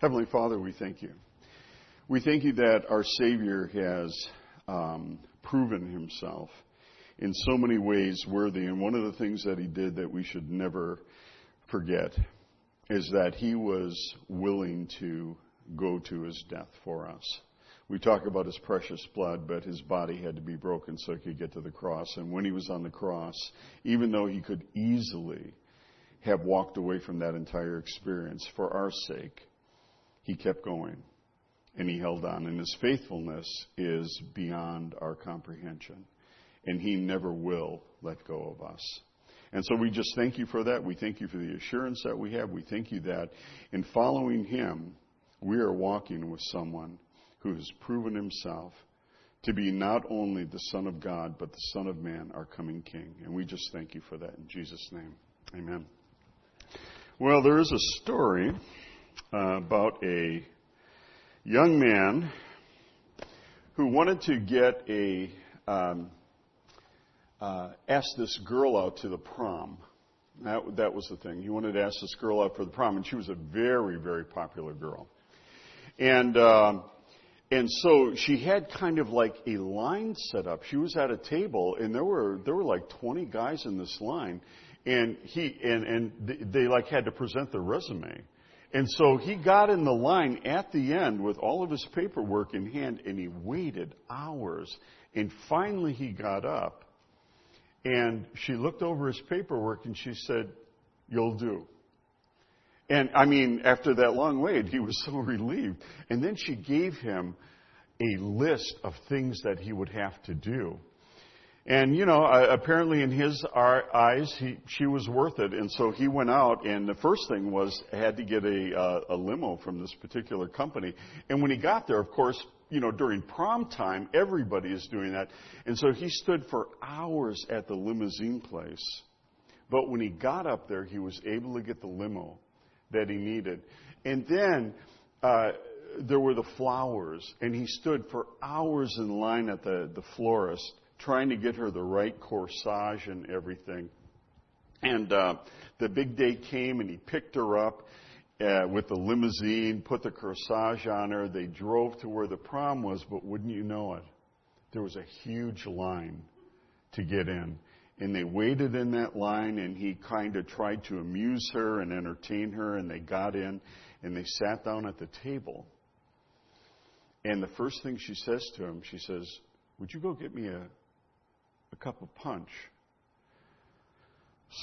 Heavenly Father, we thank you. We thank you that our Savior has um, proven himself in so many ways worthy. And one of the things that he did that we should never forget is that he was willing to go to his death for us. We talk about his precious blood, but his body had to be broken so he could get to the cross. And when he was on the cross, even though he could easily have walked away from that entire experience for our sake, he kept going and he held on. And his faithfulness is beyond our comprehension. And he never will let go of us. And so we just thank you for that. We thank you for the assurance that we have. We thank you that in following him, we are walking with someone who has proven himself to be not only the Son of God, but the Son of Man, our coming King. And we just thank you for that in Jesus' name. Amen. Well, there is a story uh, about a young man who wanted to get a um, uh, ask this girl out to the prom. That that was the thing. He wanted to ask this girl out for the prom, and she was a very very popular girl. And uh, and so she had kind of like a line set up. She was at a table, and there were there were like 20 guys in this line, and he and and they, they like had to present their resume. And so he got in the line at the end with all of his paperwork in hand, and he waited hours. And finally, he got up, and she looked over his paperwork, and she said, "You'll do." And I mean, after that long wait, he was so relieved. And then she gave him a list of things that he would have to do. And, you know, apparently in his eyes, he, she was worth it. And so he went out, and the first thing was had to get a, uh, a limo from this particular company. And when he got there, of course, you know, during prom time, everybody is doing that. And so he stood for hours at the limousine place. But when he got up there, he was able to get the limo that he needed. And then uh, there were the flowers, and he stood for hours in line at the, the florist trying to get her the right corsage and everything. And uh, the big day came, and he picked her up uh, with the limousine, put the corsage on her. They drove to where the prom was, but wouldn't you know it? There was a huge line to get in and they waited in that line and he kind of tried to amuse her and entertain her and they got in and they sat down at the table and the first thing she says to him she says would you go get me a, a cup of punch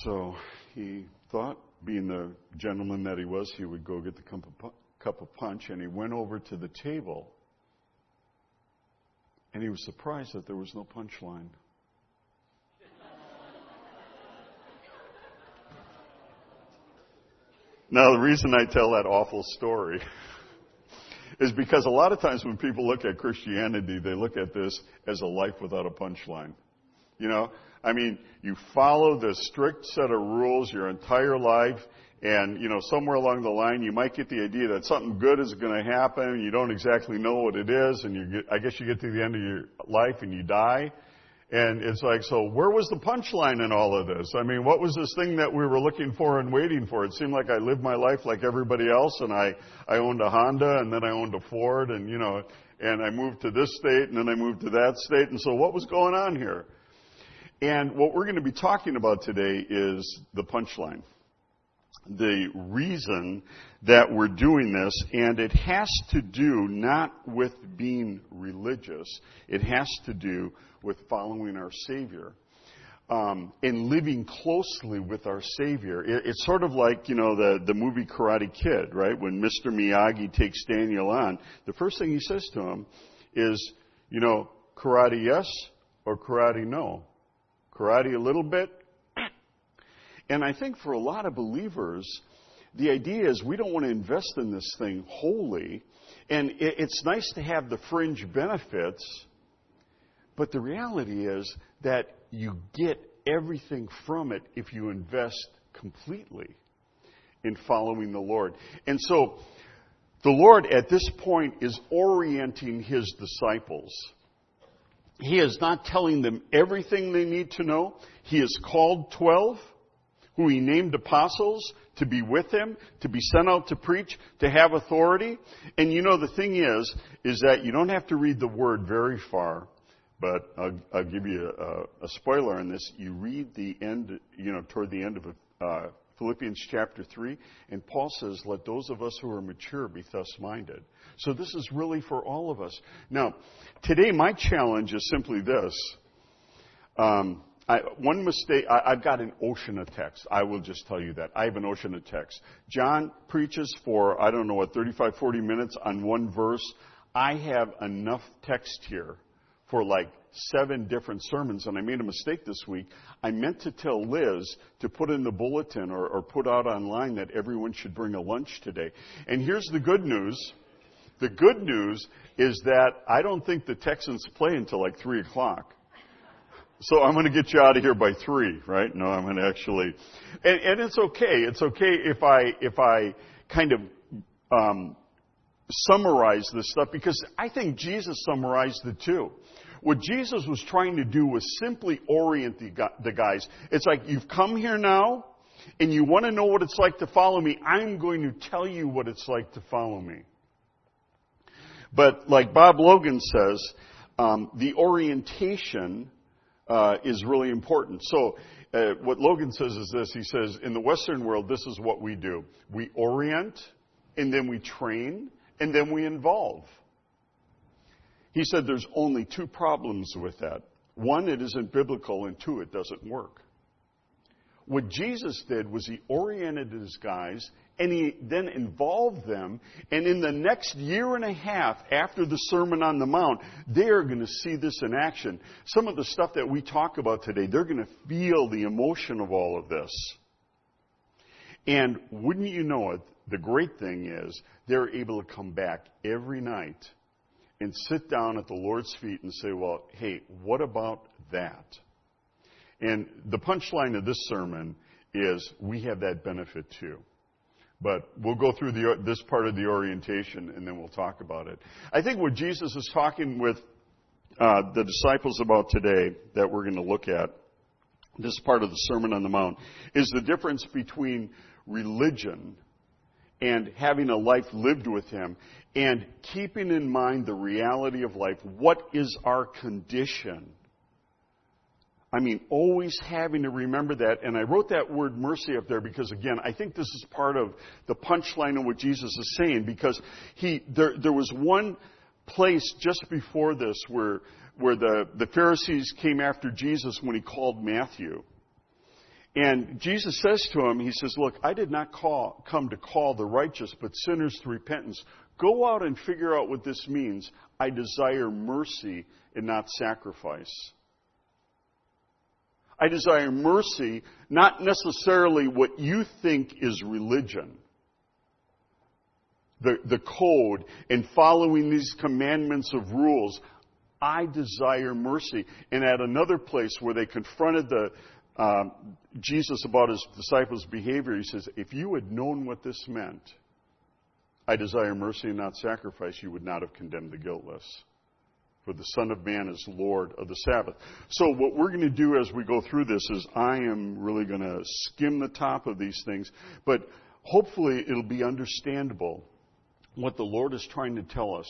so he thought being the gentleman that he was he would go get the cup of, cup of punch and he went over to the table and he was surprised that there was no punch line Now, the reason I tell that awful story is because a lot of times when people look at Christianity, they look at this as a life without a punchline. You know, I mean, you follow the strict set of rules your entire life, and you know, somewhere along the line, you might get the idea that something good is going to happen, and you don't exactly know what it is, and you get, I guess you get to the end of your life and you die, and it's like, so where was the punchline in all of this? I mean, what was this thing that we were looking for and waiting for? It seemed like I lived my life like everybody else and I, I owned a Honda and then I owned a Ford and, you know, and I moved to this state and then I moved to that state. And so what was going on here? And what we're going to be talking about today is the punchline. The reason that we're doing this, and it has to do not with being religious. It has to do with following our Savior. Um, and living closely with our Savior. It, it's sort of like, you know, the, the movie Karate Kid, right? When Mr. Miyagi takes Daniel on, the first thing he says to him is, you know, karate yes or karate no? Karate a little bit? And I think for a lot of believers, the idea is we don't want to invest in this thing wholly. And it's nice to have the fringe benefits, but the reality is that you get everything from it if you invest completely in following the Lord. And so, the Lord at this point is orienting His disciples. He is not telling them everything they need to know. He has called 12. who he named apostles to be with him, to be sent out to preach, to have authority. And you know, the thing is, is that you don't have to read the word very far, but I'll, I'll give you a, a, spoiler on this. You read the end, you know, toward the end of uh, Philippians chapter 3, and Paul says, let those of us who are mature be thus minded. So this is really for all of us. Now, today my challenge is simply this. Um, I, one mistake, I, have got an ocean of text. I will just tell you that. I have an ocean of text. John preaches for, I don't know what, 35, 40 minutes on one verse. I have enough text here for like seven different sermons, and I made a mistake this week. I meant to tell Liz to put in the bulletin or, or put out online that everyone should bring a lunch today. And here's the good news. The good news is that I don't think the Texans play until like 3 o'clock. So I'm going to get you out of here by three, right? No, I'm going to actually, and, and it's okay. It's okay if I if I kind of um, summarize this stuff because I think Jesus summarized the too. What Jesus was trying to do was simply orient the, guys. It's like you've come here now, and you want to know what it's like to follow me. I'm going to tell you what it's like to follow me. But like Bob Logan says, um, the orientation uh, is really important. So, uh, what Logan says is this he says, in the Western world, this is what we do we orient, and then we train, and then we involve. He said there's only two problems with that. One, it isn't biblical, and two, it doesn't work. What Jesus did was he oriented his guys and he then involved them. And in the next year and a half after the Sermon on the Mount, they are going to see this in action. Some of the stuff that we talk about today, they're going to feel the emotion of all of this. And wouldn't you know it, the great thing is they're able to come back every night and sit down at the Lord's feet and say, well, hey, what about that? And the punchline of this sermon is we have that benefit too. But we'll go through the, this part of the orientation and then we'll talk about it. I think what Jesus is talking with uh, the disciples about today that we're going to look at, this part of the Sermon on the Mount, is the difference between religion and having a life lived with Him and keeping in mind the reality of life. What is our condition? I mean, always having to remember that. And I wrote that word mercy up there because, again, I think this is part of the punchline of what Jesus is saying. Because he, there, there was one place just before this where, where the, the Pharisees came after Jesus when he called Matthew. And Jesus says to him, He says, Look, I did not call, come to call the righteous, but sinners to repentance. Go out and figure out what this means. I desire mercy and not sacrifice. I desire mercy, not necessarily what you think is religion. The, the code and following these commandments of rules. I desire mercy. And at another place where they confronted the, um, Jesus about his disciples' behavior, he says, If you had known what this meant, I desire mercy and not sacrifice, you would not have condemned the guiltless for the Son of Man is Lord of the Sabbath. So what we're going to do as we go through this is I am really going to skim the top of these things, but hopefully it'll be understandable what the Lord is trying to tell us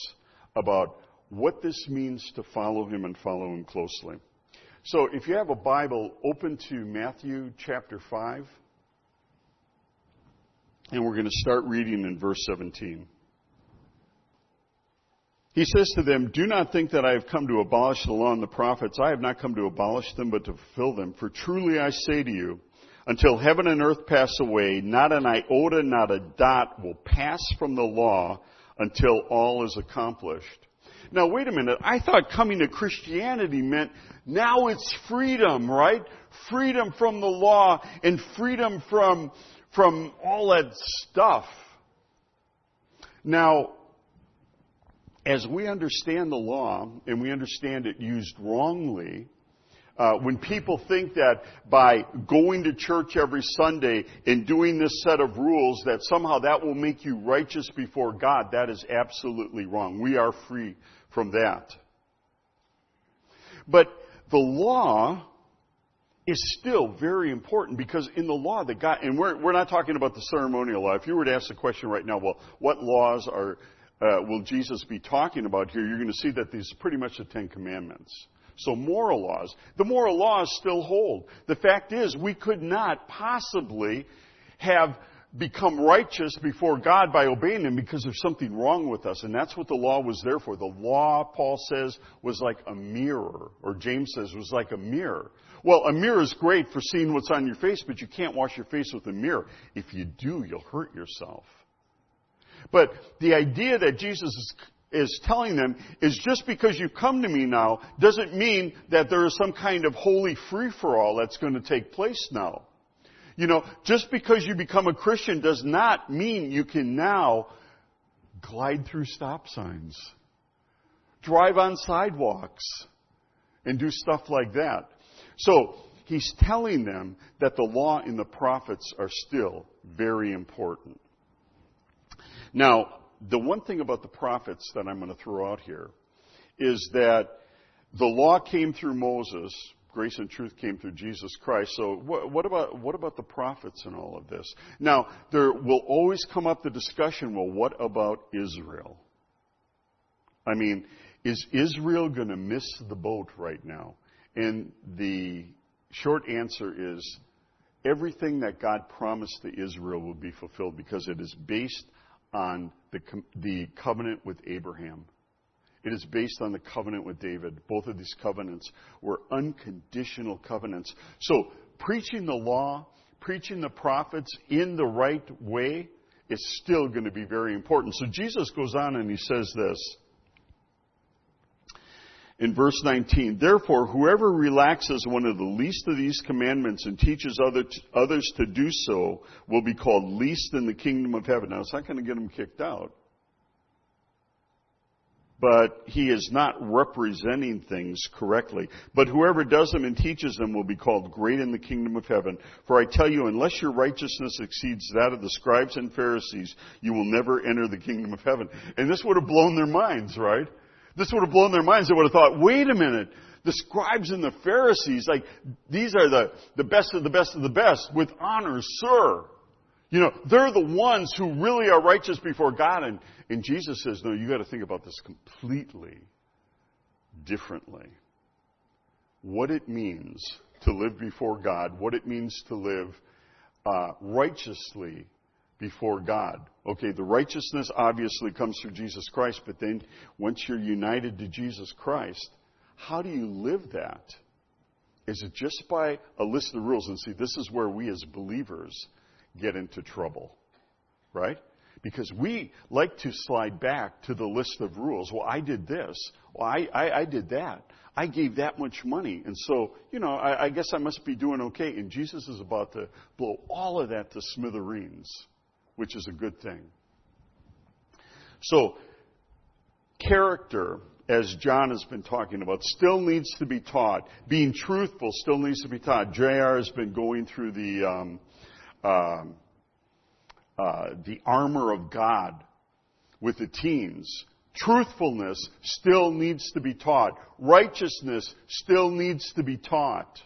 about what this means to follow Him and follow Him closely. So if you have a Bible, open to Matthew chapter 5. And we're going to start reading in verse 17. He says to them, Do not think that I have come to abolish the law and the prophets. I have not come to abolish them, but to fulfill them. For truly I say to you, until heaven and earth pass away, not an iota, not a dot will pass from the law until all is accomplished. Now wait a minute. I thought coming to Christianity meant now it's freedom, right? Freedom from the law and freedom from, from all that stuff. Now, as we understand the law and we understand it used wrongly, uh, when people think that by going to church every Sunday and doing this set of rules that somehow that will make you righteous before God, that is absolutely wrong. We are free from that. But the law is still very important because in the law that God, and we're, we're not talking about the ceremonial law. If you were to ask the question right now, well, what laws are, uh, will Jesus be talking about here? You're going to see that these are pretty much the Ten Commandments. So moral laws. The moral laws still hold. The fact is, we could not possibly have become righteous before God by obeying Him because there's something wrong with us. And that's what the law was there for. The law, Paul says, was like a mirror, or James says, was like a mirror. Well, a mirror is great for seeing what's on your face, but you can't wash your face with a mirror. If you do, you'll hurt yourself. But the idea that Jesus is is telling them is just because you come to me now doesn't mean that there is some kind of holy free for all that's going to take place now. You know, just because you become a Christian does not mean you can now glide through stop signs, drive on sidewalks, and do stuff like that. So, he's telling them that the law and the prophets are still very important. Now, the one thing about the prophets that I'm going to throw out here is that the law came through Moses, grace and truth came through Jesus Christ. So what, what, about what about the prophets and all of this? Now there will always come up the discussion. Well, what about Israel? I mean, is Israel going to miss the boat right now? And the short answer is everything that God promised to Israel will be fulfilled because it is based on the, the covenant with Abraham. It is based on the covenant with David. Both of these covenants were unconditional covenants. So, preaching the law, preaching the prophets in the right way is still going to be very important. So, Jesus goes on and he says this in verse 19, therefore, whoever relaxes one of the least of these commandments and teaches other others to do so will be called least in the kingdom of heaven. Now, it's not going to get him kicked out. But he is not representing things correctly. But whoever does them and teaches them will be called great in the kingdom of heaven. For I tell you, unless your righteousness exceeds that of the scribes and Pharisees, you will never enter the kingdom of heaven. And this would have blown their minds, right? This would have blown their minds. They would have thought, wait a minute, the scribes and the Pharisees, like, these are the, the best of the best of the best with honor, sir. You know, they're the ones who really are righteous before God. And, and Jesus says, no, you got to think about this completely differently. What it means to live before God, what it means to live uh, righteously before God. Okay, the righteousness obviously comes through Jesus Christ, but then once you're united to Jesus Christ, how do you live that? Is it just by a list of rules? And see, this is where we as believers get into trouble, right? Because we like to slide back to the list of rules. Well, I did this. Well, I, I, I did that. I gave that much money. And so, you know, I, I guess I must be doing okay. And Jesus is about to blow all of that to smithereens which is a good thing. So, character, as John has been talking about, still needs to be taught. Being truthful still needs to be taught. JR has been going through the, um, uh, uh, the armor of God with the teens. Truthfulness still needs to be taught. Righteousness still needs to be taught.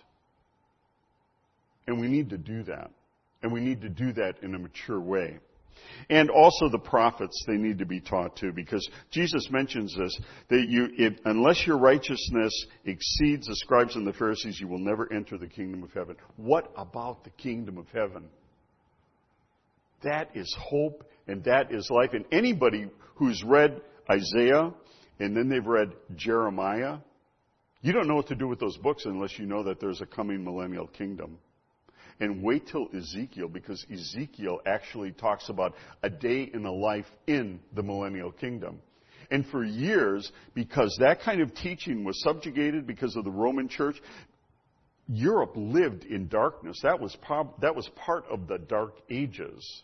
And we need to do that. And we need to do that in a mature way. And also the prophets, they need to be taught too, because Jesus mentions this, that you, if, unless your righteousness exceeds the scribes and the Pharisees, you will never enter the kingdom of heaven. What about the kingdom of heaven? That is hope and that is life. And anybody who's read Isaiah and then they've read Jeremiah, you don't know what to do with those books unless you know that there's a coming millennial kingdom. And wait till Ezekiel, because Ezekiel actually talks about a day in the life in the millennial kingdom. And for years, because that kind of teaching was subjugated because of the Roman church, Europe lived in darkness. That was, that was part of the dark ages.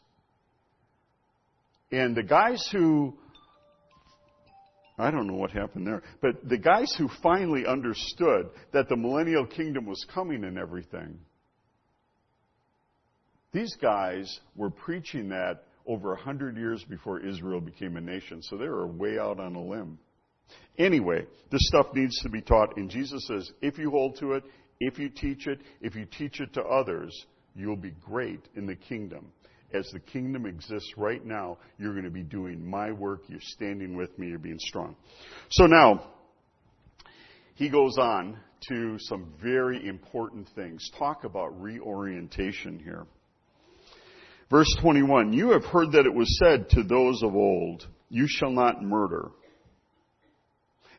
And the guys who, I don't know what happened there, but the guys who finally understood that the millennial kingdom was coming and everything, these guys were preaching that over a hundred years before Israel became a nation, so they were way out on a limb. Anyway, this stuff needs to be taught, and Jesus says, if you hold to it, If you teach it, if you teach it to others, you'll be great in the kingdom. As the kingdom exists right now, you're going to be doing my work. You're standing with me. You're being strong. So now, he goes on to some very important things. Talk about reorientation here. Verse 21, you have heard that it was said to those of old, you shall not murder.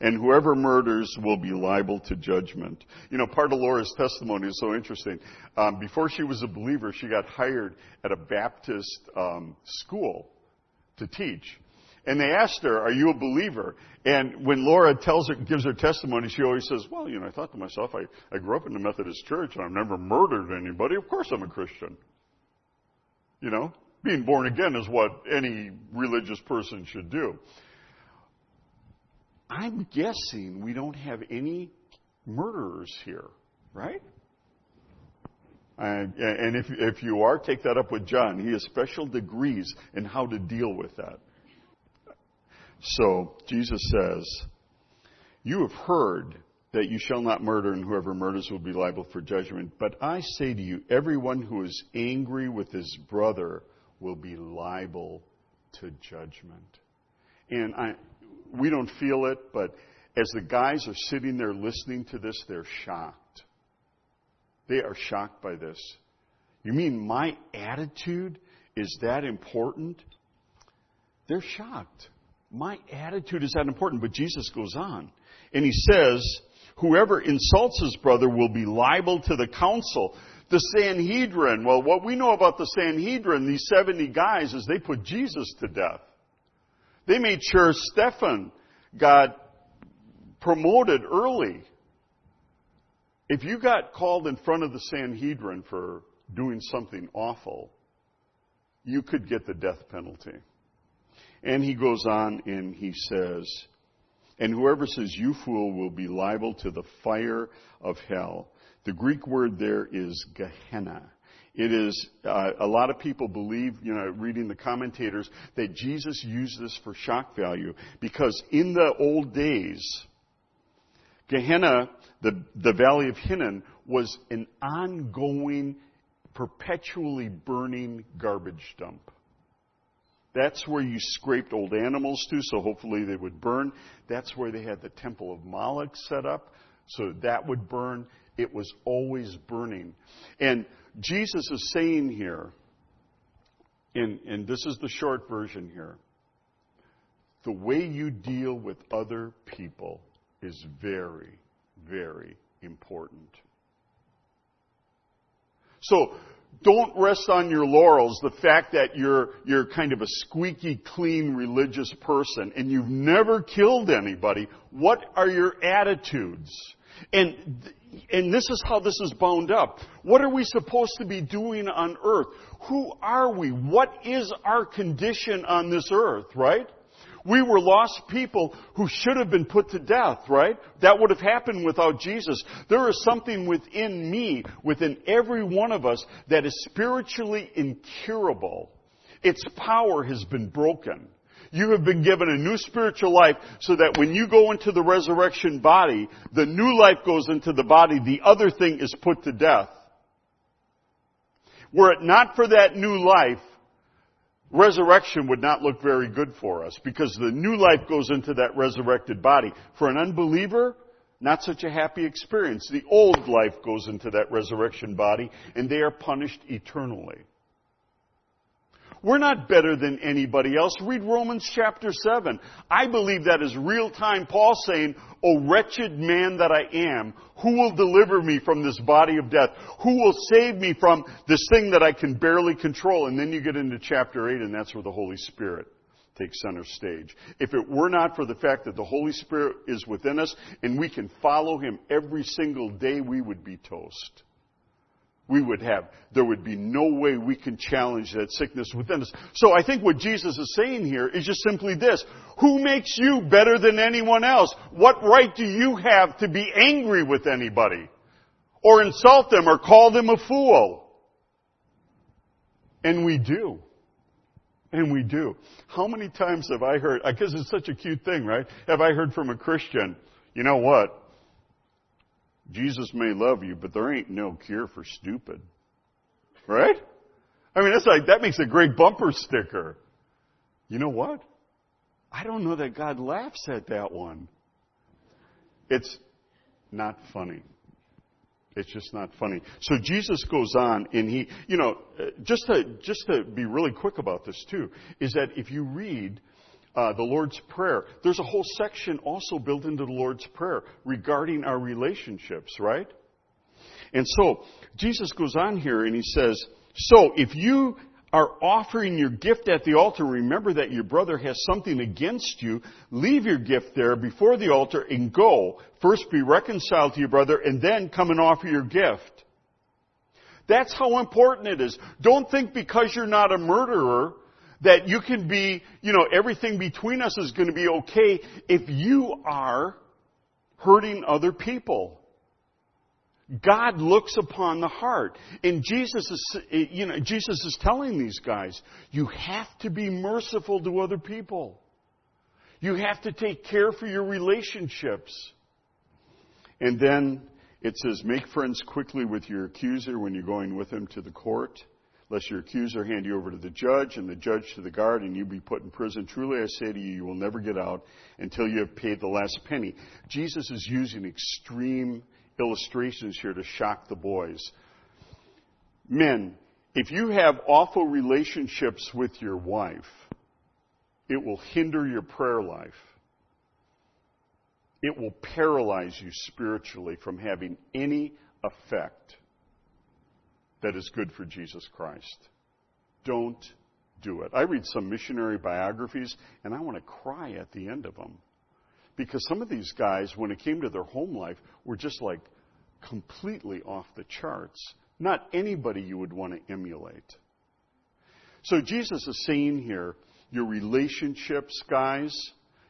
And whoever murders will be liable to judgment. You know, part of Laura's testimony is so interesting. Um, before she was a believer, she got hired at a Baptist um, school to teach. And they asked her, are you a believer? And when Laura tells her, gives her testimony, she always says, well, you know, I thought to myself, I, I grew up in the Methodist church and I've never murdered anybody. Of course I'm a Christian. You know, being born again is what any religious person should do. I'm guessing we don't have any murderers here, right? And, and if, if you are, take that up with John. He has special degrees in how to deal with that. So Jesus says, You have heard that you shall not murder, and whoever murders will be liable for judgment. But I say to you, everyone who is angry with his brother will be liable to judgment. And I, we don't feel it, but as the guys are sitting there listening to this, they're shocked. They are shocked by this. You mean my attitude is that important? They're shocked my attitude is that important. But Jesus goes on and he says, whoever insults his brother will be liable to the council. The Sanhedrin, well, what we know about the Sanhedrin, these 70 guys, is they put Jesus to death. They made sure Stephen got promoted early. If you got called in front of the Sanhedrin for doing something awful, you could get the death penalty. And he goes on and he says, and whoever says you fool will be liable to the fire of hell. The Greek word there is Gehenna. It is, uh, a lot of people believe, you know, reading the commentators, that Jesus used this for shock value because in the old days, Gehenna, the, the valley of Hinnom, was an ongoing, perpetually burning garbage dump. That's where you scraped old animals to, so hopefully they would burn. That's where they had the temple of Moloch set up, so that would burn. It was always burning. And Jesus is saying here, and, and this is the short version here, the way you deal with other people is very, very important. So don't rest on your laurels the fact that you're, you're kind of a squeaky clean religious person and you've never killed anybody. What are your attitudes? And, and this is how this is bound up. What are we supposed to be doing on earth? Who are we? What is our condition on this earth, right? We were lost people who should have been put to death, right? That would have happened without Jesus. There is something within me, within every one of us, that is spiritually incurable. Its power has been broken. You have been given a new spiritual life so that when you go into the resurrection body, the new life goes into the body, the other thing is put to death. Were it not for that new life, resurrection would not look very good for us because the new life goes into that resurrected body. For an unbeliever, not such a happy experience. The old life goes into that resurrection body and they are punished eternally. We're not better than anybody else. Read Romans chapter 7. I believe that is real time Paul saying, O wretched man that I am, who will deliver me from this body of death? Who will save me from this thing that I can barely control? And then you get into chapter 8 and that's where the Holy Spirit takes center stage. If it were not for the fact that the Holy Spirit is within us and we can follow Him every single day, we would be toast we would have. There would be no way we can challenge that sickness within us. So I think what Jesus is saying here is just simply this. Who makes you better than anyone else? What right do you have to be angry with anybody? Or insult them or call them a fool? And we do. And we do. How many times have I heard, because it's such a cute thing, right? Have I heard from a Christian, you know what? Jesus may love you, but there ain't no cure for stupid. Right? I mean, that's like, that makes a great bumper sticker. You know what? I don't know that God laughs at that one. It's not funny. It's just not funny. So Jesus goes on and he, you know, just to, just to be really quick about this too, is that if you read uh, the Lord's Prayer, there's a whole section also built into the Lord's Prayer regarding our relationships, right? And so Jesus goes on here and he says, so if you are offering your gift at the altar, remember that your brother has something against you. Leave your gift there before the altar and go. First be reconciled to your brother and then come and offer your gift. That's how important it is. Don't think because you're not a murderer that you can be, you know, everything between us is going to be okay if you are hurting other people. God looks upon the heart. And Jesus is, you know, Jesus is telling these guys, you have to be merciful to other people. You have to take care for your relationships. And then it says, make friends quickly with your accuser when you're going with him to the court, lest your accuser hand you over to the judge and the judge to the guard and you be put in prison. Truly I say to you, you will never get out until you have paid the last penny. Jesus is using extreme illustrations here to shock the boys. Men, if you have awful relationships with your wife, it will hinder your prayer life. It will paralyze you spiritually from having any effect that is good for Jesus Christ. Don't do it. I read some missionary biographies and I want to cry at the end of them. Because some of these guys, when it came to their home life, were just like completely off the charts. Not anybody you would want to emulate. So Jesus is saying here, your relationships, guys,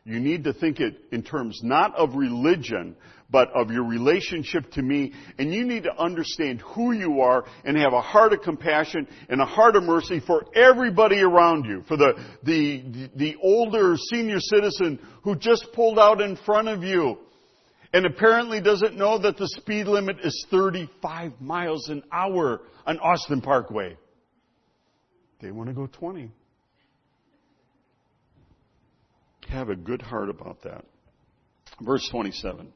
you need to think it in terms not of religion, but of your relationship to me. And you need to understand who you are and have a heart of compassion and a heart of mercy for everybody around you. For the, the, the older senior citizen who just pulled out in front of you and apparently doesn't know that the speed limit is 35 miles an hour on Austin Parkway. They want to go 20 have a good heart about that. Verse 27.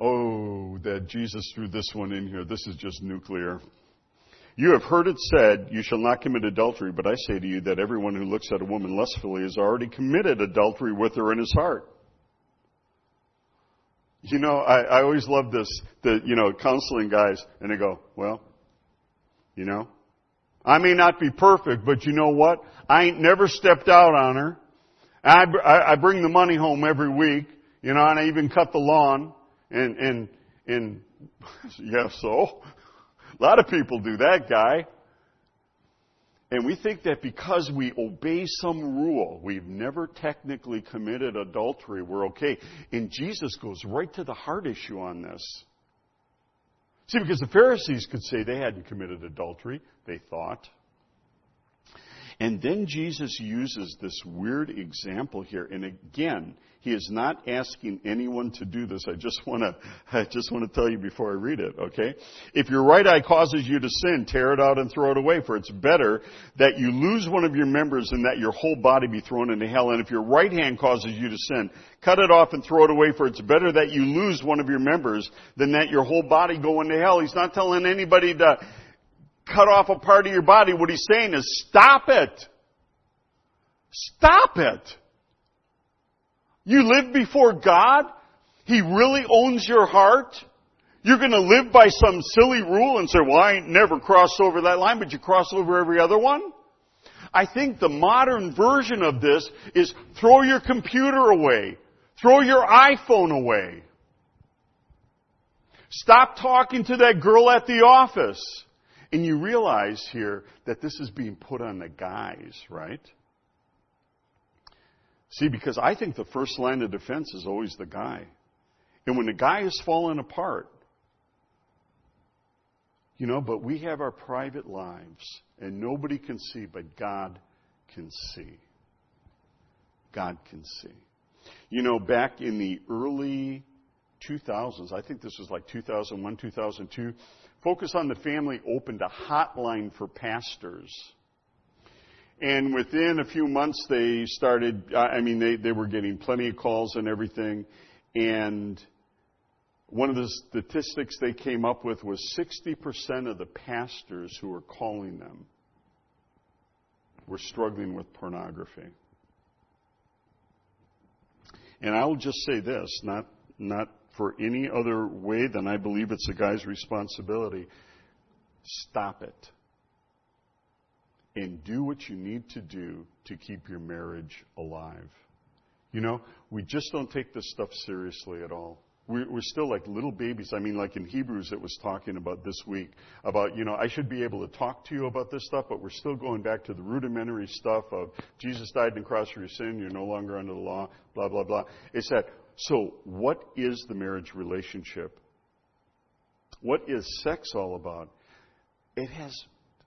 Oh, that Jesus threw this one in here. This is just nuclear. You have heard it said, you shall not commit adultery, but I say to you that everyone who looks at a woman lustfully has already committed adultery with her in his heart. You know, I, I always love this, the, you know, counseling guys, and they go, well, you know, I may not be perfect, but you know what? I ain't never stepped out on her. I, I, I bring the money home every week, you know, and I even cut the lawn. And, and, and, yeah, so? A lot of people do that, guy. And we think that because we obey some rule, we've never technically committed adultery, we're okay. And Jesus goes right to the heart issue on this. See, because the Pharisees could say they hadn't committed adultery, they thought. And then Jesus uses this weird example here. And again, he is not asking anyone to do this. I just want to, I just want to tell you before I read it, okay? If your right eye causes you to sin, tear it out and throw it away, for it's better that you lose one of your members than that your whole body be thrown into hell. And if your right hand causes you to sin, cut it off and throw it away, for it's better that you lose one of your members than that your whole body go into hell. He's not telling anybody to, cut off a part of your body. What he's saying is stop it. Stop it. You live before God. He really owns your heart. You're going to live by some silly rule and say, well, I never crossed over that line, but you cross over every other one? I think the modern version of this is throw your computer away. Throw your iPhone away. Stop talking to that girl at the office. And you realize here that this is being put on the guys, right? See, because I think the first line of defense is always the guy. And when the guy is falling apart, you know, but we have our private lives and nobody can see, but God can see. God can see. You know, back in the early 2000s. I think this was like 2001, 2002. Focus on the Family opened a hotline for pastors. And within a few months, they started, I mean, they, they were getting plenty of calls and everything. And one of the statistics they came up with was 60% of the pastors who were calling them were struggling with pornography. And I will just say this, not, not for any other way than I believe it's a guy's responsibility. Stop it. And do what you need to do to keep your marriage alive. You know, we just don't take this stuff seriously at all. We're, we're still like little babies. I mean, like in Hebrews, it was talking about this week about, you know, I should be able to talk to you about this stuff, but we're still going back to the rudimentary stuff of Jesus died on the cross for your sin, you're no longer under the law, blah, blah, blah. It's that, so what is the marriage relationship? What is sex all about? It has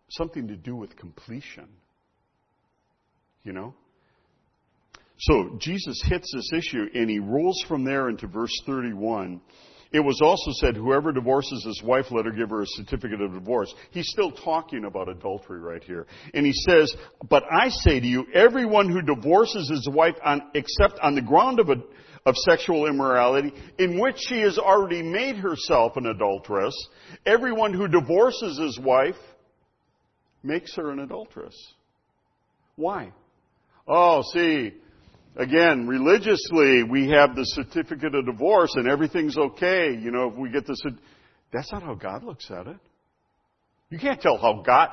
something to do with completion. You know? So Jesus hits this issue and he rolls from there into verse 31. It was also said, whoever divorces his wife, let her give her a certificate of divorce. He's still talking about adultery right here. And he says, but I say to you, everyone who divorces his wife on, except on the ground of, a, of sexual immorality, in which she has already made herself an adulteress, everyone who divorces his wife makes her an adulteress. Why? Oh, see, Again, religiously, we have the certificate of divorce and everything's okay. You know, if we get this, that's not how God looks at it. You can't tell how God,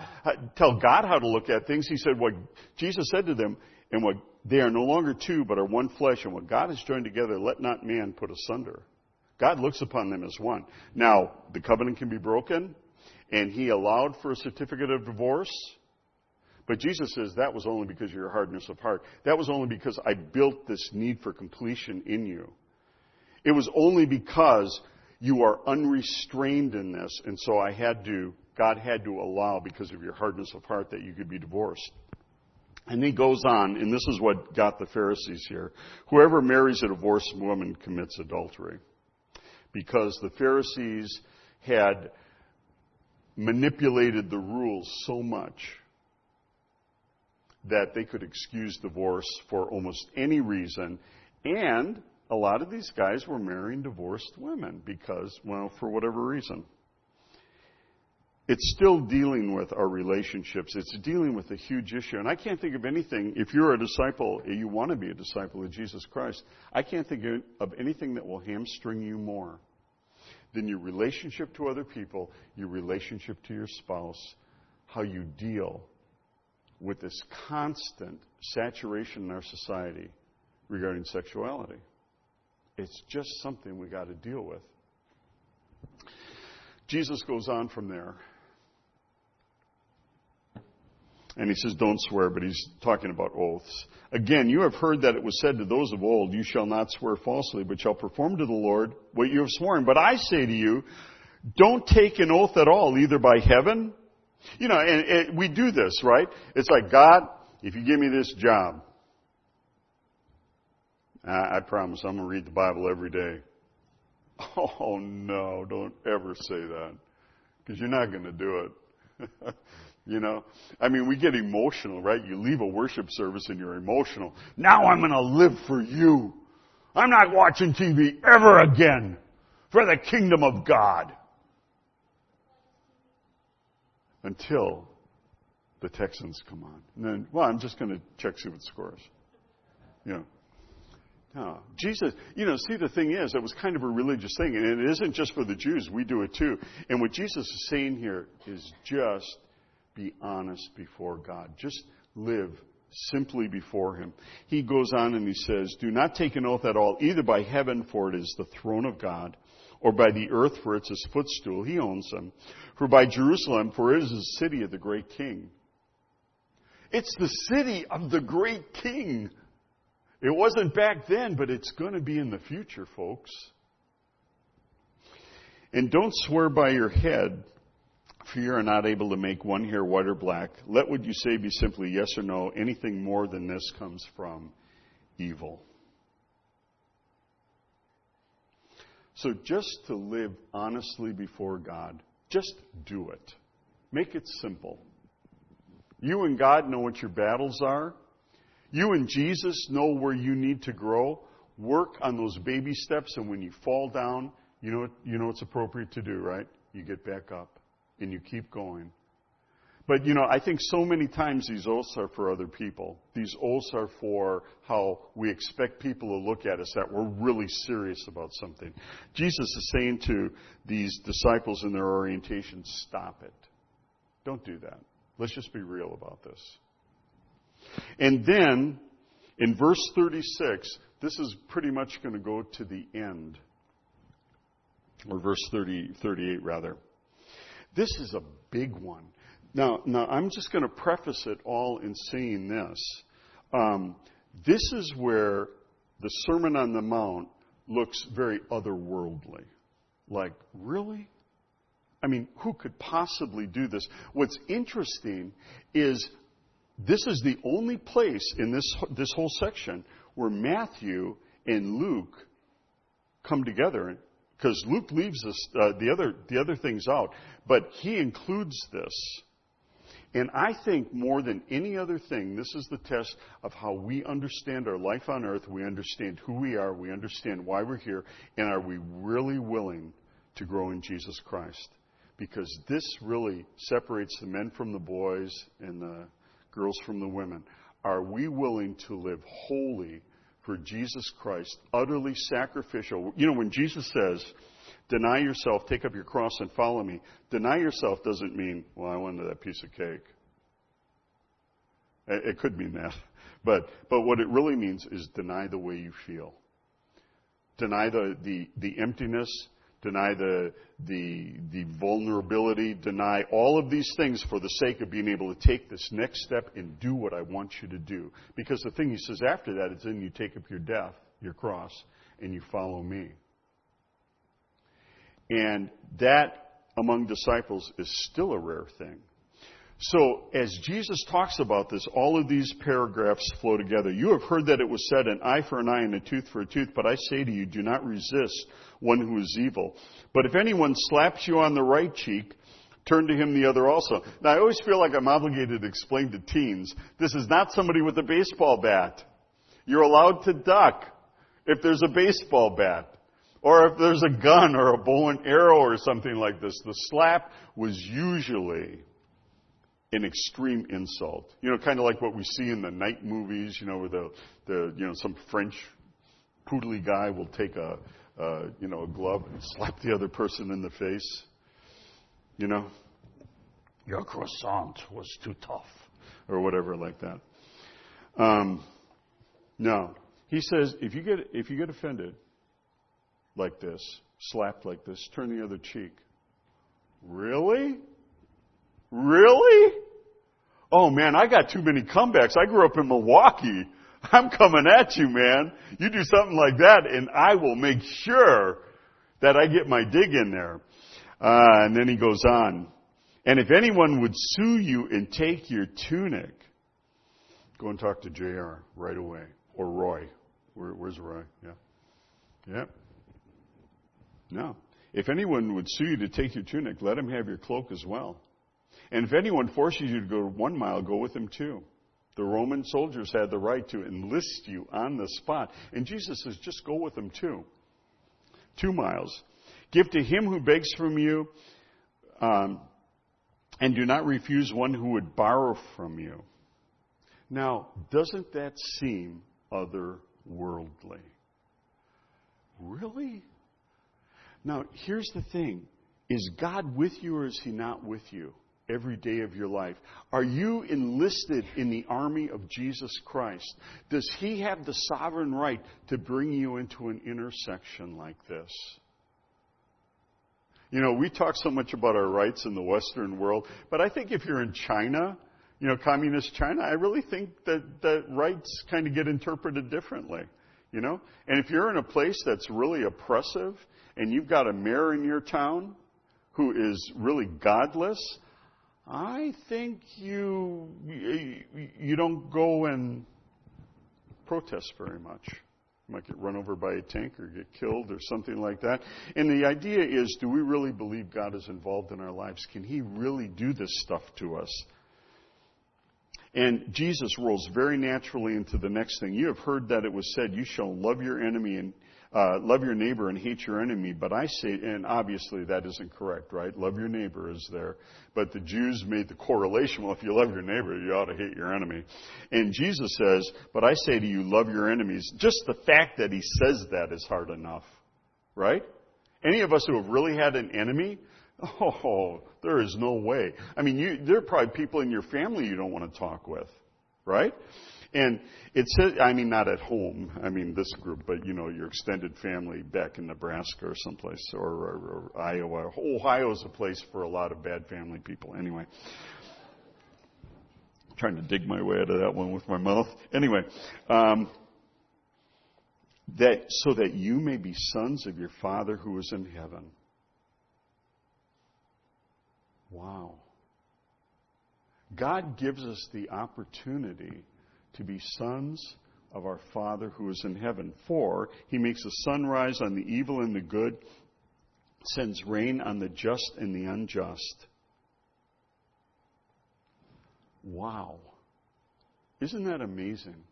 tell God how to look at things. He said what Jesus said to them, and what they are no longer two, but are one flesh, and what God has joined together, let not man put asunder. God looks upon them as one. Now, the covenant can be broken, and He allowed for a certificate of divorce. But Jesus says that was only because of your hardness of heart. That was only because I built this need for completion in you. It was only because you are unrestrained in this, and so I had to, God had to allow because of your hardness of heart that you could be divorced. And he goes on, and this is what got the Pharisees here. Whoever marries a divorced woman commits adultery. Because the Pharisees had manipulated the rules so much that they could excuse divorce for almost any reason. And a lot of these guys were marrying divorced women because, well, for whatever reason. It's still dealing with our relationships. It's dealing with a huge issue. And I can't think of anything, if you're a disciple, you want to be a disciple of Jesus Christ, I can't think of anything that will hamstring you more than your relationship to other people, your relationship to your spouse, how you deal with this constant saturation in our society regarding sexuality. It's just something we got to deal with. Jesus goes on from there. And he says, don't swear, but he's talking about oaths. Again, you have heard that it was said to those of old, you shall not swear falsely, but shall perform to the Lord what you have sworn. But I say to you, don't take an oath at all, either by heaven, you know, and, and we do this, right? It's like, God, if you give me this job, I, I promise I'm going to read the Bible every day. Oh no, don't ever say that. Because you're not going to do it. you know? I mean, we get emotional, right? You leave a worship service and you're emotional. Now I'm going to live for you. I'm not watching TV ever again for the kingdom of God until the Texans come on. And then, well, I'm just going to check see what the score is. You know. No. Jesus, you know, see, the thing is, it was kind of a religious thing, and it isn't just for the Jews. We do it too. And what Jesus is saying here is just be honest before God. Just live simply before Him. He goes on and he says, Do not take an oath at all, either by heaven, for it is the throne of God, or by the earth, for it's his footstool. He owns them for by Jerusalem, for it is the city of the great king. It's the city of the great king. It wasn't back then, but it's going to be in the future, folks. And don't swear by your head, for you are not able to make one hair white or black. Let what you say be simply yes or no. Anything more than this comes from evil. So just to live honestly before God, just do it. Make it simple. You and God know what your battles are. You and Jesus know where you need to grow. Work on those baby steps, and when you fall down, you know, you know what's appropriate to do, right? You get back up and you keep going. But, you know, I think so many times these oaths are for other people. These oaths are for how we expect people to look at us that we're really serious about something. Jesus is saying to these disciples in their orientation, stop it. Don't do that. Let's just be real about this. And then, in verse 36, this is pretty much going to go to the end. Or verse 30, 38, rather. This is a big one. Now, now I'm just going to preface it all in saying this. Um, this is where the Sermon on the Mount looks very otherworldly. Like, really? I mean, who could possibly do this? What's interesting is this is the only place in this, this whole section where Matthew and Luke come together because Luke leaves us, uh, the, other, the other things out, but he includes this. And I think more than any other thing, this is the test of how we understand our life on earth. We understand who we are. We understand why we're here. And are we really willing to grow in Jesus Christ? Because this really separates the men from the boys and the girls from the women. Are we willing to live holy for Jesus Christ, utterly sacrificial? You know, when Jesus says, Deny yourself, take up your cross, and follow me. Deny yourself doesn't mean, well, I wanted that piece of cake. It could mean that. But, but what it really means is deny the way you feel. Deny the, the, the emptiness, deny the, the, the vulnerability, deny all of these things for the sake of being able to take this next step and do what I want you to do. Because the thing he says after that is then you take up your death, your cross, and you follow me. And that among disciples is still a rare thing. So, as Jesus talks about this, all of these paragraphs flow together. You have heard that it was said, an eye for an eye and a tooth for a tooth, but I say to you, do not resist one who is evil. But if anyone slaps you on the right cheek, turn to him the other also. Now, I always feel like I'm obligated to explain to teens, this is not somebody with a baseball bat. You're allowed to duck if there's a baseball bat. Or if there's a gun or a bow and arrow or something like this, the slap was usually an extreme insult. You know, kind of like what we see in the night movies, you know, where the, the you know, some French poodly guy will take a, uh, you know, a glove and slap the other person in the face. You know, your croissant was too tough, or whatever like that. Um, no, he says if you get if you get offended, like this, slapped like this, turn the other cheek. Really? Really? Oh man, I got too many comebacks. I grew up in Milwaukee. I'm coming at you, man. You do something like that and I will make sure that I get my dig in there. Uh, and then he goes on. And if anyone would sue you and take your tunic, go and talk to JR right away. Or Roy. Where, where's Roy? Yeah. Yeah. No. If anyone would sue you to take your tunic, let him have your cloak as well. And if anyone forces you to go one mile, go with him too. The Roman soldiers had the right to enlist you on the spot. And Jesus says, just go with them too. Two miles. Give to him who begs from you, um, and do not refuse one who would borrow from you. Now, doesn't that seem otherworldly? Really? Now, here's the thing is God with you or is He not with you every day of your life? Are you enlisted in the army of Jesus Christ? Does He have the sovereign right to bring you into an intersection like this? You know, we talk so much about our rights in the Western world, but I think if you're in China, you know, communist China, I really think that, that rights kind of get interpreted differently. You know? And if you're in a place that's really oppressive and you've got a mayor in your town who is really godless, I think you you don't go and protest very much. You might get run over by a tank or get killed or something like that. And the idea is do we really believe God is involved in our lives? Can He really do this stuff to us? And Jesus rolls very naturally into the next thing. You have heard that it was said, You shall love your enemy and uh, love your neighbor and hate your enemy. But I say, and obviously that isn't correct, right? Love your neighbor is there. But the Jews made the correlation, well, if you love your neighbor, you ought to hate your enemy. And Jesus says, but I say to you, love your enemies. Just the fact that he says that is hard enough, right? Any of us who have really had an enemy, oh, there is no way. I mean, you, there are probably people in your family you don't want to talk with, right? And it says, I mean, not at home. I mean, this group, but you know, your extended family back in Nebraska or someplace, or, or, or Iowa. Ohio is a place for a lot of bad family people. Anyway, I'm trying to dig my way out of that one with my mouth. Anyway, um, that so that you may be sons of your Father who is in heaven. Wow. God gives us the opportunity to be sons of our Father who is in heaven. For he makes the sun rise on the evil and the good, sends rain on the just and the unjust. Wow. Isn't that amazing?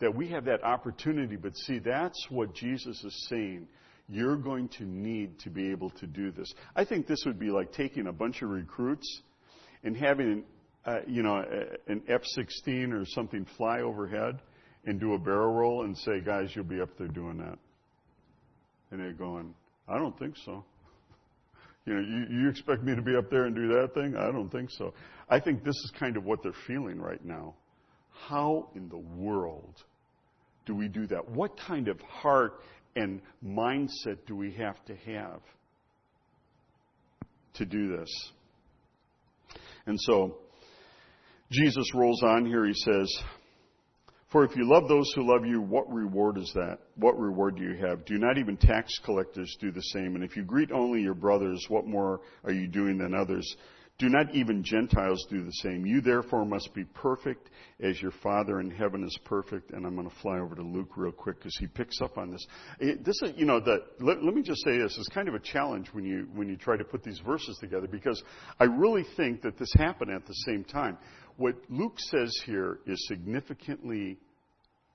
That we have that opportunity, but see, that's what Jesus is saying. You're going to need to be able to do this. I think this would be like taking a bunch of recruits and having Uh, you know, an F-16 or something fly overhead and do a barrel roll and say, guys, you'll be up there doing that. And they're going, I don't think so. You know, you, you expect me to be up there and do that thing? I don't think so. I think this is kind of what they're feeling right now. How in the world do we do that? What kind of heart and mindset do we have to have to do this? And so, Jesus rolls on here. He says, For if you love those who love you, what reward is that? What reward do you have? Do not even tax collectors do the same? And if you greet only your brothers, what more are you doing than others? Do not even Gentiles do the same? You therefore must be perfect as your Father in heaven is perfect. And I'm going to fly over to Luke real quick because he picks up on this. It, this is, you know, the, let, let me just say this is kind of a challenge when you when you try to put these verses together because I really think that this happened at the same time. What Luke says here is significantly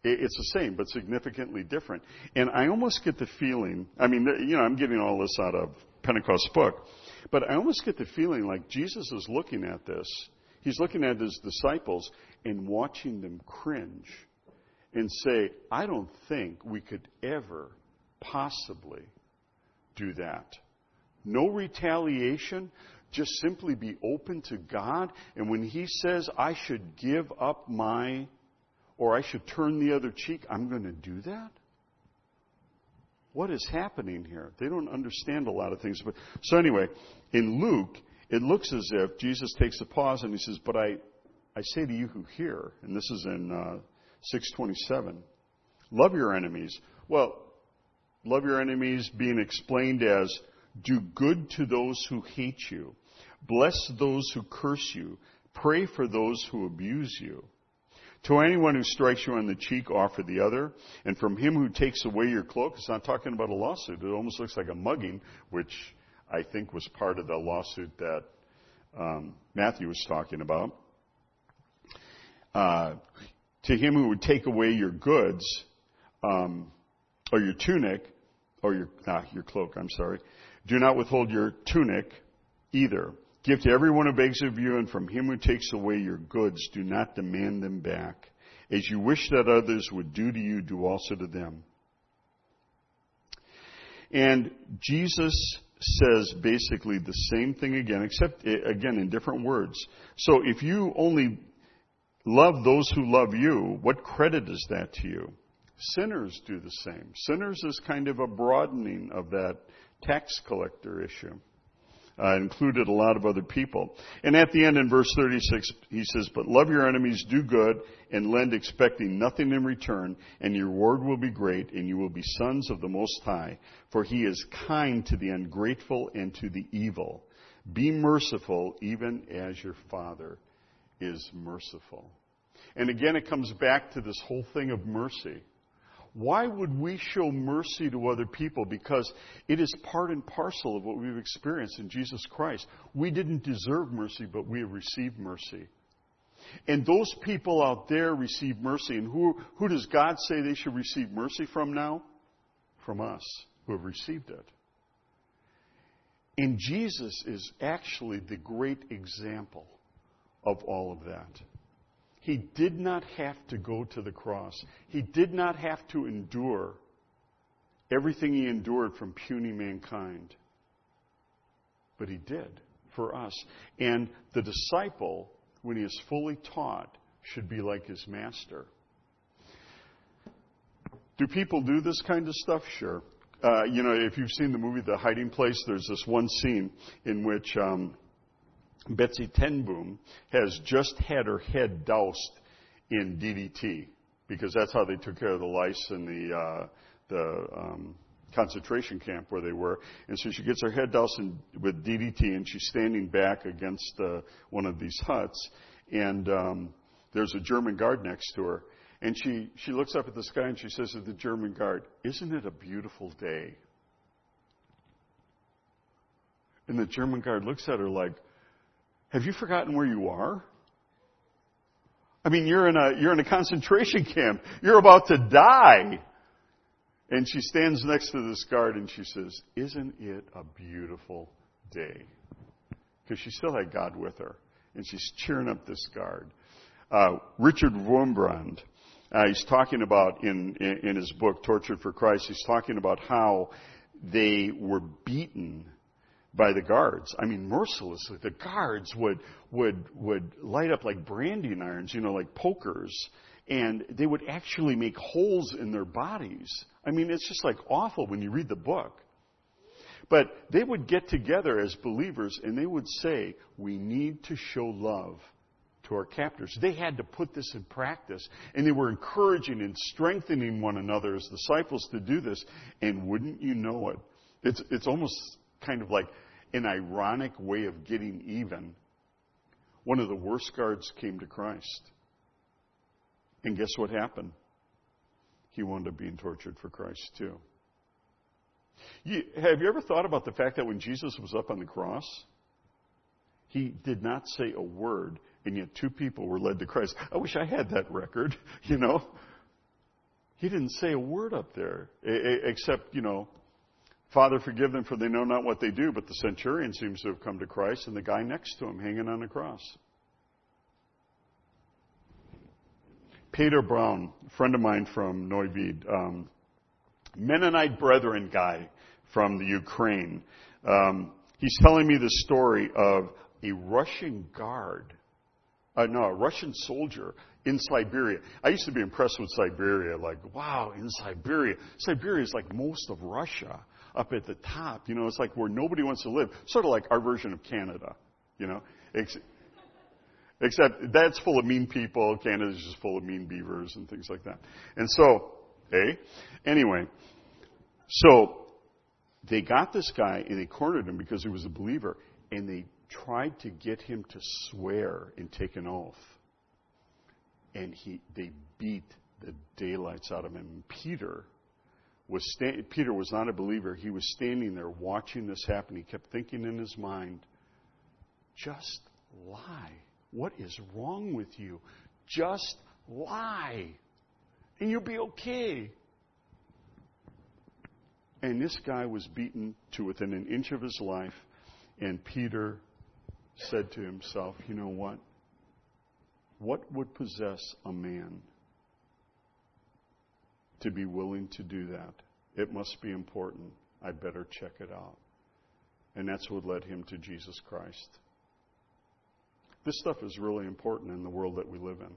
it's the same, but significantly different. And I almost get the feeling, I mean, you know, I'm getting all this out of Pentecost book, but I almost get the feeling like Jesus is looking at this. He's looking at his disciples and watching them cringe and say, I don't think we could ever possibly do that. No retaliation, just simply be open to God. And when He says, I should give up my, or I should turn the other cheek, I'm going to do that? What is happening here? They don't understand a lot of things. But, so anyway, in Luke, it looks as if Jesus takes a pause and he says, But I, I say to you who hear, and this is in uh, 627, love your enemies. Well, love your enemies being explained as do good to those who hate you. Bless those who curse you. Pray for those who abuse you. To anyone who strikes you on the cheek, offer the other. And from him who takes away your cloak, it's not talking about a lawsuit. It almost looks like a mugging, which I think was part of the lawsuit that um, Matthew was talking about. Uh, to him who would take away your goods, um, or your tunic, or your ah, your cloak. I'm sorry. Do not withhold your tunic either. Give to everyone who begs of you, and from him who takes away your goods, do not demand them back. As you wish that others would do to you, do also to them. And Jesus says basically the same thing again, except eh, again in different words. So if you only love those who love you, what credit is that to you? Sinners do the same. Sinners is kind of a broadening of that tax collector issue uh, included a lot of other people. And at the end in verse 36, he says, But love your enemies, do good, and lend expecting nothing in return, and your reward will be great, and you will be sons of the Most High. For he is kind to the ungrateful and to the evil. Be merciful, even as your Father is merciful. And again, it comes back to this whole thing of mercy. Why would we show mercy to other people? Because it is part and parcel of what we've experienced in Jesus Christ. We didn't deserve mercy, but we have received mercy. And those people out there receive mercy. And who, who does God say they should receive mercy from now? From us, who have received it. And Jesus is actually the great example of all of that. He did not have to go to the cross. He did not have to endure everything he endured from puny mankind. But he did for us. And the disciple, when he is fully taught, should be like his master. Do people do this kind of stuff? Sure. Uh, you know, if you've seen the movie The Hiding Place, there's this one scene in which um, Betsie ten Boom has just had her head doused in DDT because that's how they took care of the lice in the uh, the um, concentration camp where they were. And so she gets her head doused in, with DDT, and she's standing back against uh, one of these huts, and um, there's a German guard next to her, and she she looks up at the sky and she says to the German guard, "Isn't it a beautiful day?" And the German guard looks at her like, have you forgotten where you are? I mean, you're in a, you're in a concentration camp. You're about to die. And she stands next to this guard and she says, Isn't it a beautiful day? Because she still had God with her. And she's cheering up this guard. Uh, Richard Wurmbrand, uh, he's talking about in, in, in his book, Tortured for Christ, he's talking about how they were beaten by the guards. I mean, mercilessly. The guards would, would, would light up like branding irons, you know, like pokers, and they would actually make holes in their bodies. I mean, it's just like awful when you read the book. But they would get together as believers and they would say, we need to show love to our captors. They had to put this in practice, and they were encouraging and strengthening one another as disciples to do this. And wouldn't you know it? It's, it's almost kind of like an ironic way of getting even, one of the worst guards came to Christ. And guess what happened? He wound up being tortured for Christ too. You, have you ever thought about the fact that when Jesus was up on the cross, he did not say a word, and yet two people were led to Christ? I wish I had that record, you know. He didn't say a word up there, except, you know, Father, forgive them for they know not what they do. But the centurion seems to have come to Christ and the guy next to him hanging on the cross. Peter Brown, a friend of mine from Neuwied, um, Mennonite Brethren guy from the Ukraine. Um, he's telling me the story of a Russian guard, uh, no, a Russian soldier in Siberia. I used to be impressed with Siberia, like, wow, in Siberia. Siberia is like most of Russia up at the top. You know, it's like where nobody wants to live. Sort of like our version of Canada, you know. Except that's full of mean people. Canada's just full of mean beavers and things like that. And so, eh? Anyway, so they got this guy and they cornered him because he was a believer and they tried to get him to swear and take an oath. And he, they beat the daylights out of him. Peter was sta- Peter was not a believer. He was standing there watching this happen. He kept thinking in his mind, just lie. What is wrong with you? Just lie. And you'll be okay. And this guy was beaten to within an inch of his life. And Peter said to himself, You know what? What would possess a man to be willing to do that. It must be important. I better check it out. And that's what led him to Jesus Christ. This stuff is really important in the world that we live in.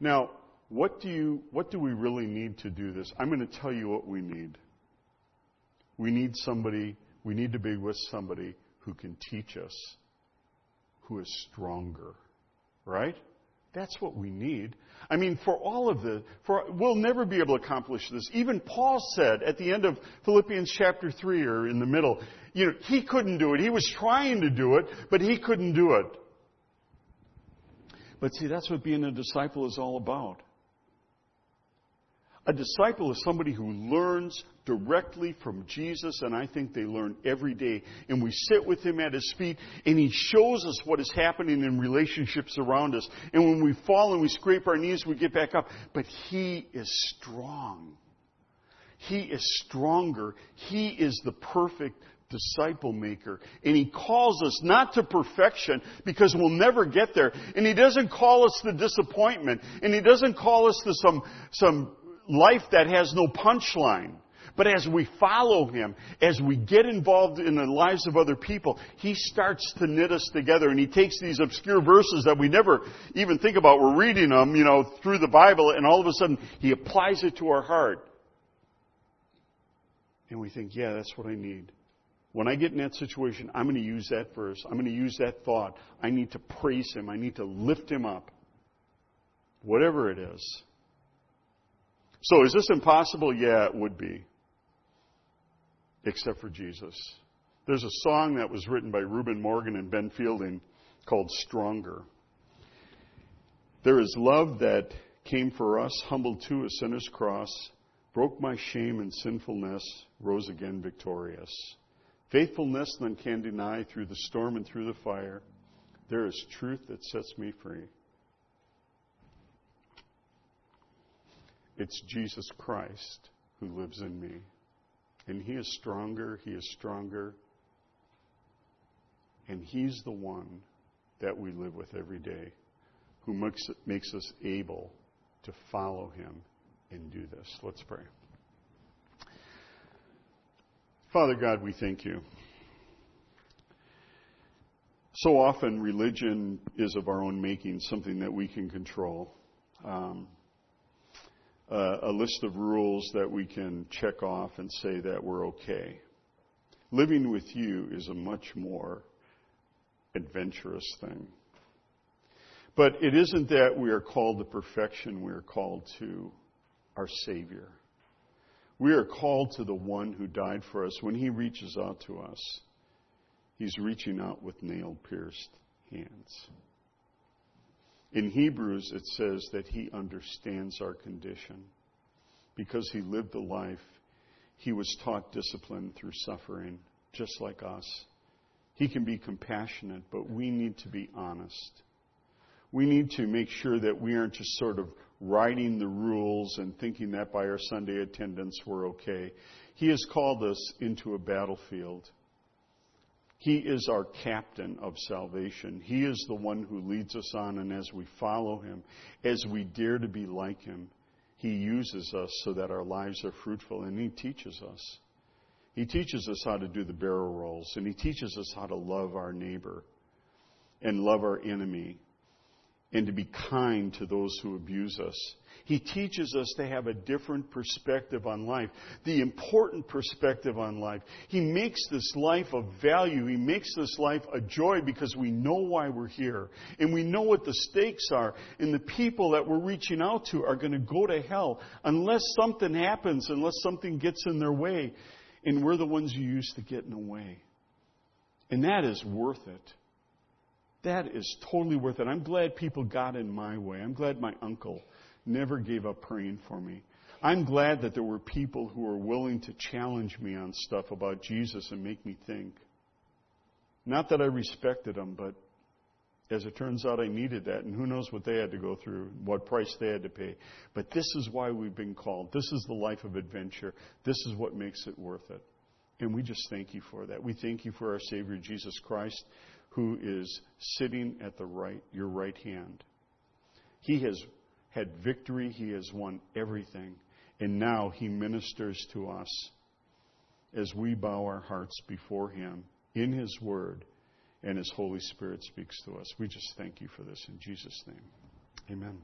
Now, what do you what do we really need to do this? I'm going to tell you what we need. We need somebody, we need to be with somebody who can teach us who is stronger. Right? That's what we need. I mean, for all of the, for, we'll never be able to accomplish this. Even Paul said at the end of Philippians chapter 3 or in the middle, you know, he couldn't do it. He was trying to do it, but he couldn't do it. But see, that's what being a disciple is all about. A disciple is somebody who learns directly from Jesus, and I think they learn every day. And we sit with him at his feet, and he shows us what is happening in relationships around us. And when we fall and we scrape our knees, we get back up. But he is strong. He is stronger. He is the perfect disciple maker. And He calls us not to perfection because we'll never get there. And He doesn't call us to disappointment. And He doesn't call us to some, some life that has no punchline. But as we follow Him, as we get involved in the lives of other people, He starts to knit us together and He takes these obscure verses that we never even think about. We're reading them, you know, through the Bible and all of a sudden He applies it to our heart. And we think, yeah, that's what I need. When I get in that situation, I'm going to use that verse. I'm going to use that thought. I need to praise Him. I need to lift Him up. Whatever it is. So is this impossible? Yeah, it would be. Except for Jesus. There's a song that was written by Reuben Morgan and Ben Fielding called Stronger. There is love that came for us, humbled to a sinner's cross, broke my shame and sinfulness, rose again victorious. Faithfulness none can deny through the storm and through the fire. There is truth that sets me free. It's Jesus Christ who lives in me. And He is stronger, He is stronger. And He's the one that we live with every day who makes, makes us able to follow Him and do this. Let's pray. Father God, we thank you. So often, religion is of our own making, something that we can control. Um, uh, a list of rules that we can check off and say that we're okay. Living with you is a much more adventurous thing. But it isn't that we are called to perfection, we are called to our Savior. We are called to the one who died for us. When he reaches out to us, he's reaching out with nail pierced hands. In Hebrews, it says that he understands our condition. Because he lived the life, he was taught discipline through suffering, just like us. He can be compassionate, but we need to be honest. We need to make sure that we aren't just sort of writing the rules and thinking that by our Sunday attendance we're okay. He has called us into a battlefield. He is our captain of salvation. He is the one who leads us on, and as we follow him, as we dare to be like him, he uses us so that our lives are fruitful, and he teaches us. He teaches us how to do the barrel rolls, and he teaches us how to love our neighbor and love our enemy and to be kind to those who abuse us. He teaches us to have a different perspective on life, the important perspective on life. He makes this life of value. He makes this life a joy because we know why we're here and we know what the stakes are. And the people that we're reaching out to are going to go to hell unless something happens, unless something gets in their way. And we're the ones who used to get in the way. And that is worth it. That is totally worth it. I'm glad people got in my way. I'm glad my uncle never gave up praying for me. I'm glad that there were people who were willing to challenge me on stuff about Jesus and make me think. Not that I respected them, but as it turns out, I needed that, and who knows what they had to go through, what price they had to pay. But this is why we've been called. This is the life of adventure. This is what makes it worth it. And we just thank you for that. We thank you for our Savior Jesus Christ who is sitting at the right, your right hand. He has had victory. He has won everything. And now he ministers to us as we bow our hearts before him in his word and his Holy Spirit speaks to us. We just thank you for this in Jesus' name. Amen.